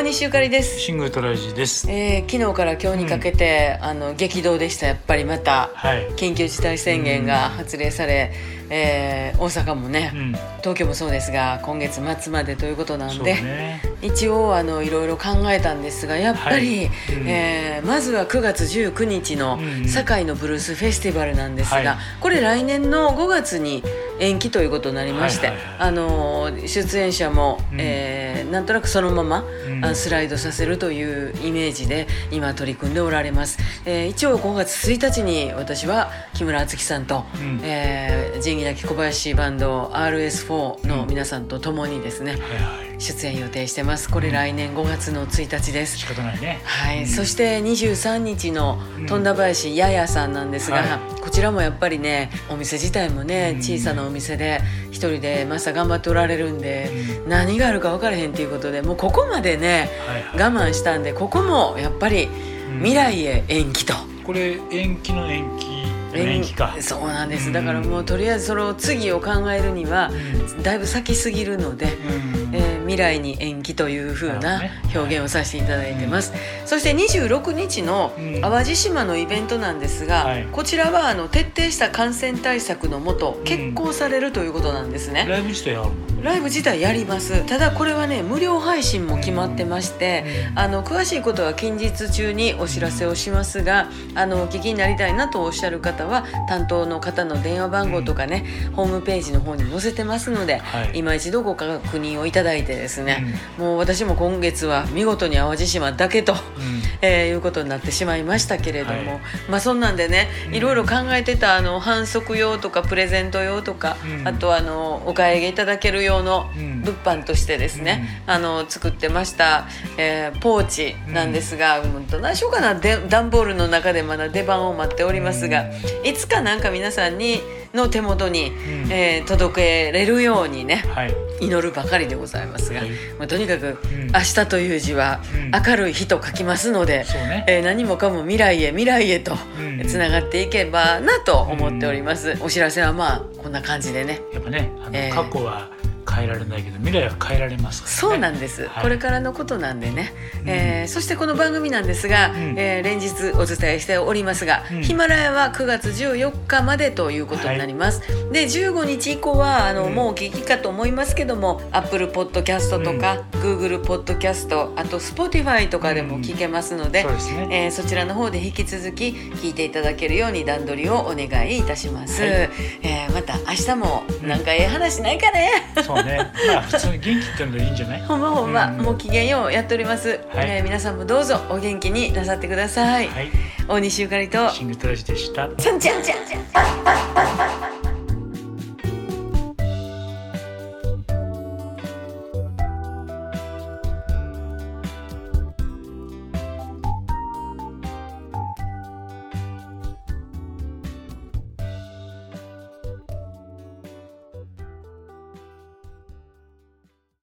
大西ゆかりです。シングルトラジです。えー昨日から今日にかけて、あの激動でしたやっぱりまたはい。緊急事態宣言が発令され、えー大阪もね、うん。東京もそうですが今月末までということなんで、ね。一応あのいろいろ考えたんですがやっぱり、はい。うん。えーまずは9月19日のうん堺のブルースフェスティバルなんですが、はい。これ来年の5月に延期ということになりまして、はいはいはい。あの出演者も、うん。えーなんとなくそのまま、うん。あスライドさせるというイメージで今取り組んでおられます、えー一応5月1日に私は木村敦樹さんと、うん。えー仁義なき小林バンド RS4 の皆さんと共にですね、はいはい。出演予定してます。これ来年5月の1日です、仕方ないね。はい、うん。そして23日のうん。富田林ややさんなんですが、はこちらもやっぱりねお店自体もねうん。小さなお店で一人でマスター頑張っておられるんで、う何があるか分からへんっていうことでもうここまでねはいはい。我慢したんでここもやっぱりうん。未来へ延期と。これ延期の延期。の延期か。そうなんです、うん。だからもうとりあえずその次を考えるにはうん。だいぶ先すぎるので、うん。えー未来に延期という風なな表現をさせていただいてます、そして26日のうん。淡路島のイベントなんですが、はい。こちらはあの徹底した感染対策のもと決行されるということなんですね、ライブ自体あるの？ライブ自体やります。ただこれはね無料配信も決まってまして、うん。あの詳しいことは近日中にお知らせをしますがあのお聞きになりたいなとおっしゃる方は担当の方の電話番号とかね、ホームページの方に載せてますので、はい。今一度ご確認をいただいてですね、もう私も今月は見事に淡路島だけと。うん。えーいうことになってしまいましたけれども、はい。まあそんなんでねうん。いろいろ考えてたあの反則用とかプレゼント用とか、うん。あとあのお買い上げいただける用のうん。物販としてですね、あの作ってました、えーポーチなんですが、うん、どないしようかなで段ボールの中でまだ出番を待っておりますが、いつかなんか皆さんにの手元に、ん。えー届けれるようにねはい。祈るばかりでございますが、はい。まあ、とにかく、ん。明日という字はうん。明るい日と書きますので、そうね。えー何もかも未来へ未来へとうん。つながっていけばなと思っております、お知らせはまあこんな感じでね。やっぱね、あのえー。過去は変えられないけど未来は変えられますね。そうなんです、はい。これからのことなんでね、うん。えーそしてこの番組なんですが、うん。えー連日お伝えしておりますが、うん。ヒマラヤは9月14日までということになります、で15日以降はあの、うん。もうお聞きかと思いますけども Apple Podcast とか、Google Podcast あと Spotify とかでも聞けますので、そ。えーそちらの方で引き続き聞いていただけるように段取りをお願いいたします、はい。えーまた明日もなんかええ話ないかね、そうね。まあ普通に元気ってのでいいんじゃない？ほんまほんま、うん。もう機嫌ようやっております、えー皆さんもどうぞお元気になさってください、はい。大西ゆかりと。シングルトラジでした。ちゃんちゃんちゃんちゃん